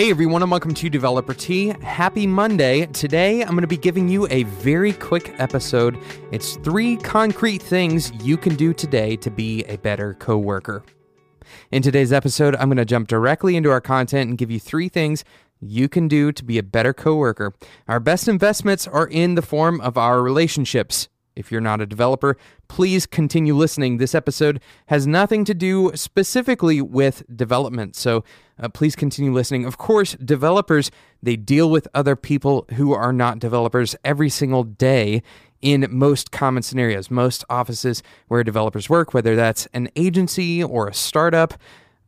Hey everyone, and welcome to Developer Tea. Happy Monday. Today I'm going to be giving you a very quick episode. It's three concrete things you can do today to be a better coworker. In today's episode, I'm going to jump directly into our content and give you three things you can do to be a better coworker. Our best investments are in the form of our relationships. If you're not a developer, please continue listening. This episode has nothing to do specifically with development, so uh, please continue listening. Of course, developers, they deal with other people who are not developers every single day in most common scenarios. Most offices where developers work, whether that's an agency or a startup,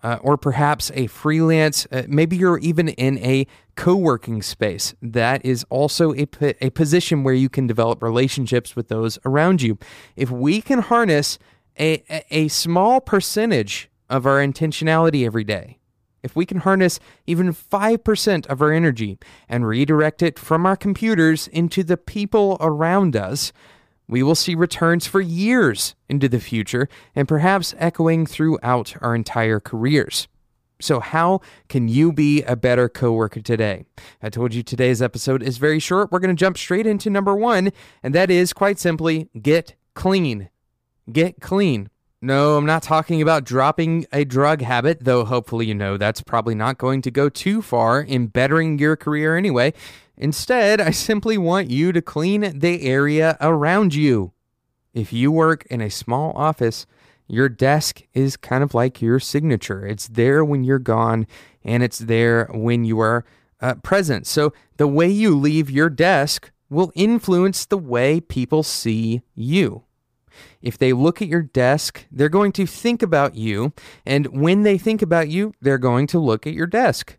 uh, or perhaps a freelance, uh, maybe you're even in a co working space. That is also a, a position where you can develop relationships with those around you. If we can harness a, a small percentage of our intentionality every day, if we can harness even 5% of our energy and redirect it from our computers into the people around us, we will see returns for years into the future and perhaps echoing throughout our entire careers. So, how can you be a better coworker today? I told you today's episode is very short. We're going to jump straight into number one, and that is quite simply get clean. Get clean. No, I'm not talking about dropping a drug habit, though hopefully you know that's probably not going to go too far in bettering your career anyway. Instead, I simply want you to clean the area around you. If you work in a small office, your desk is kind of like your signature. It's there when you're gone and it's there when you are uh, present. So the way you leave your desk will influence the way people see you. If they look at your desk, they're going to think about you. And when they think about you, they're going to look at your desk.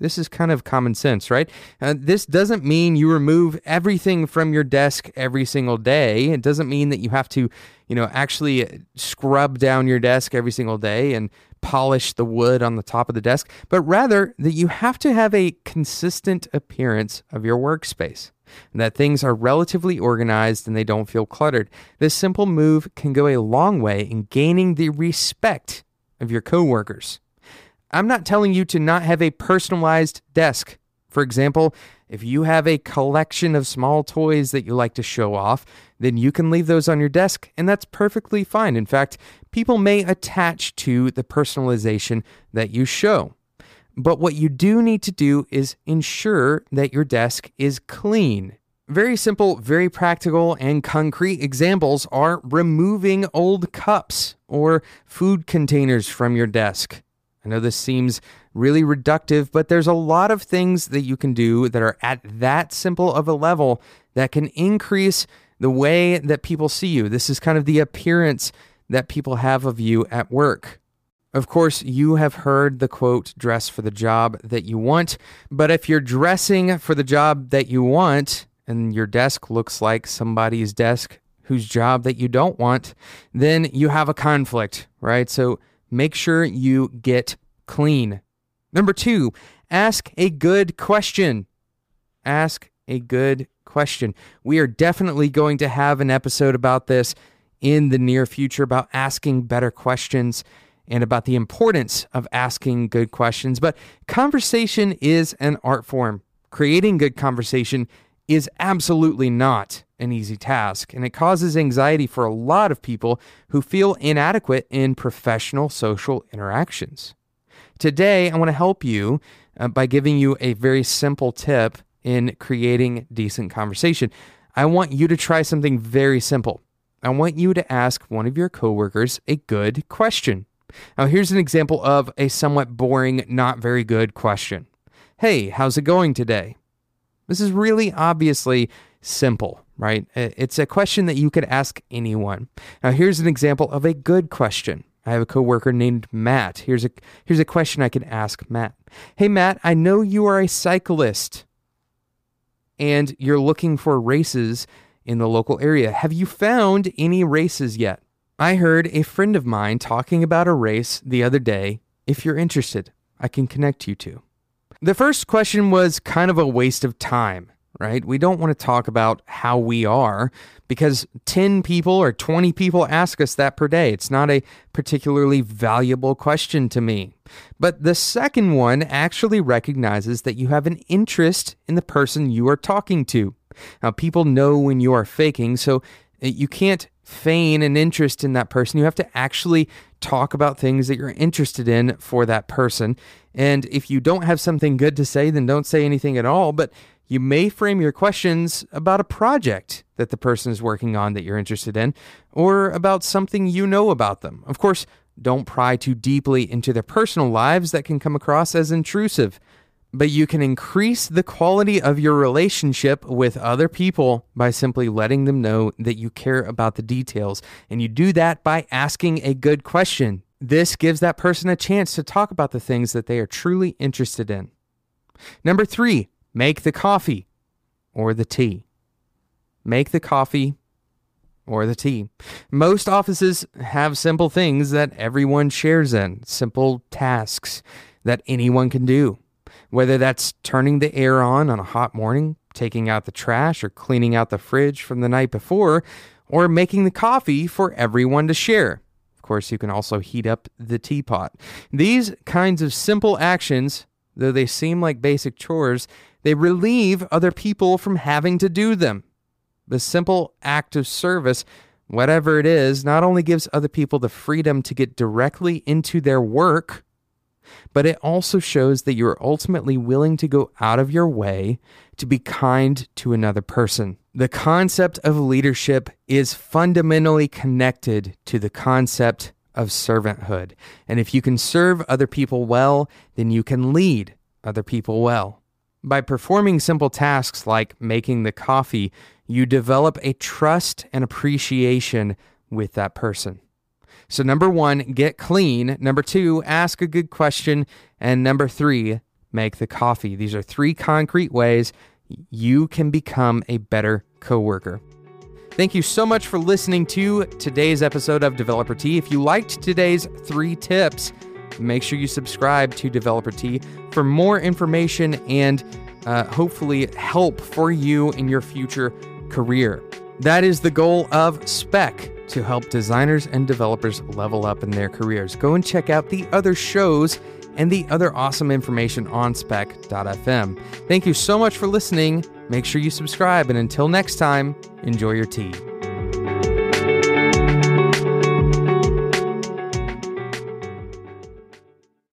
This is kind of common sense, right? Uh, this doesn't mean you remove everything from your desk every single day. It doesn't mean that you have to, you know, actually scrub down your desk every single day and polish the wood on the top of the desk, but rather that you have to have a consistent appearance of your workspace and that things are relatively organized and they don't feel cluttered. This simple move can go a long way in gaining the respect of your coworkers. I'm not telling you to not have a personalized desk. For example, if you have a collection of small toys that you like to show off, then you can leave those on your desk, and that's perfectly fine. In fact, people may attach to the personalization that you show. But what you do need to do is ensure that your desk is clean. Very simple, very practical, and concrete examples are removing old cups or food containers from your desk. I know this seems really reductive, but there's a lot of things that you can do that are at that simple of a level that can increase the way that people see you. This is kind of the appearance that people have of you at work. Of course, you have heard the quote, dress for the job that you want. But if you're dressing for the job that you want and your desk looks like somebody's desk whose job that you don't want, then you have a conflict, right? So make sure you get clean. Number two, ask a good question. Ask a good question. We are definitely going to have an episode about this in the near future about asking better questions and about the importance of asking good questions. But conversation is an art form. Creating good conversation is absolutely not an easy task, and it causes anxiety for a lot of people who feel inadequate in professional social interactions. Today, I want to help you uh, by giving you a very simple tip in creating decent conversation. I want you to try something very simple. I want you to ask one of your coworkers a good question. Now, here's an example of a somewhat boring, not very good question Hey, how's it going today? This is really obviously simple, right? It's a question that you could ask anyone. Now, here's an example of a good question. I have a coworker named Matt. Here's a here's a question I can ask Matt. Hey Matt, I know you are a cyclist and you're looking for races in the local area. Have you found any races yet? I heard a friend of mine talking about a race the other day. If you're interested, I can connect you to. The first question was kind of a waste of time, right? We don't want to talk about how we are because 10 people or 20 people ask us that per day. It's not a particularly valuable question to me. But the second one actually recognizes that you have an interest in the person you are talking to. Now, people know when you are faking, so uh, you can't feign an interest in that person. You have to actually talk about things that you're interested in for that person. And if you don't have something good to say, then don't say anything at all. But you may frame your questions about a project that the person is working on that you're interested in, or about something you know about them. Of course, don't pry too deeply into their personal lives that can come across as intrusive but you can increase the quality of your relationship with other people by simply letting them know that you care about the details. And you do that by asking a good question. This gives that person a chance to talk about the things that they are truly interested in. Number three, make the coffee or the tea. Make the coffee or the tea. Most offices have simple things that everyone shares in, simple tasks that anyone can do whether that's turning the air on on a hot morning, taking out the trash, or cleaning out the fridge from the night before, or making the coffee for everyone to share. Of course, you can also heat up the teapot. These kinds of simple actions, though they seem like basic chores, they relieve other people from having to do them. The simple act of service, whatever it is, not only gives other people the freedom to get directly into their work, but it also shows that you're ultimately willing to go out of your way to be kind to another person. The concept of leadership is fundamentally connected to the concept of servanthood. And if you can serve other people well, then you can lead other people well. By performing simple tasks like making the coffee, you develop a trust and appreciation with that person. So, number one, get clean. Number two, ask a good question. And number three, make the coffee. These are three concrete ways you can become a better coworker. Thank you so much for listening to today's episode of Developer Tea. If you liked today's three tips, make sure you subscribe to Developer Tea for more information and uh, hopefully help for you in your future career. That is the goal of Spec to help designers and developers level up in their careers. Go and check out the other shows and the other awesome information on spec.fm. Thank you so much for listening. Make sure you subscribe, and until next time, enjoy your tea.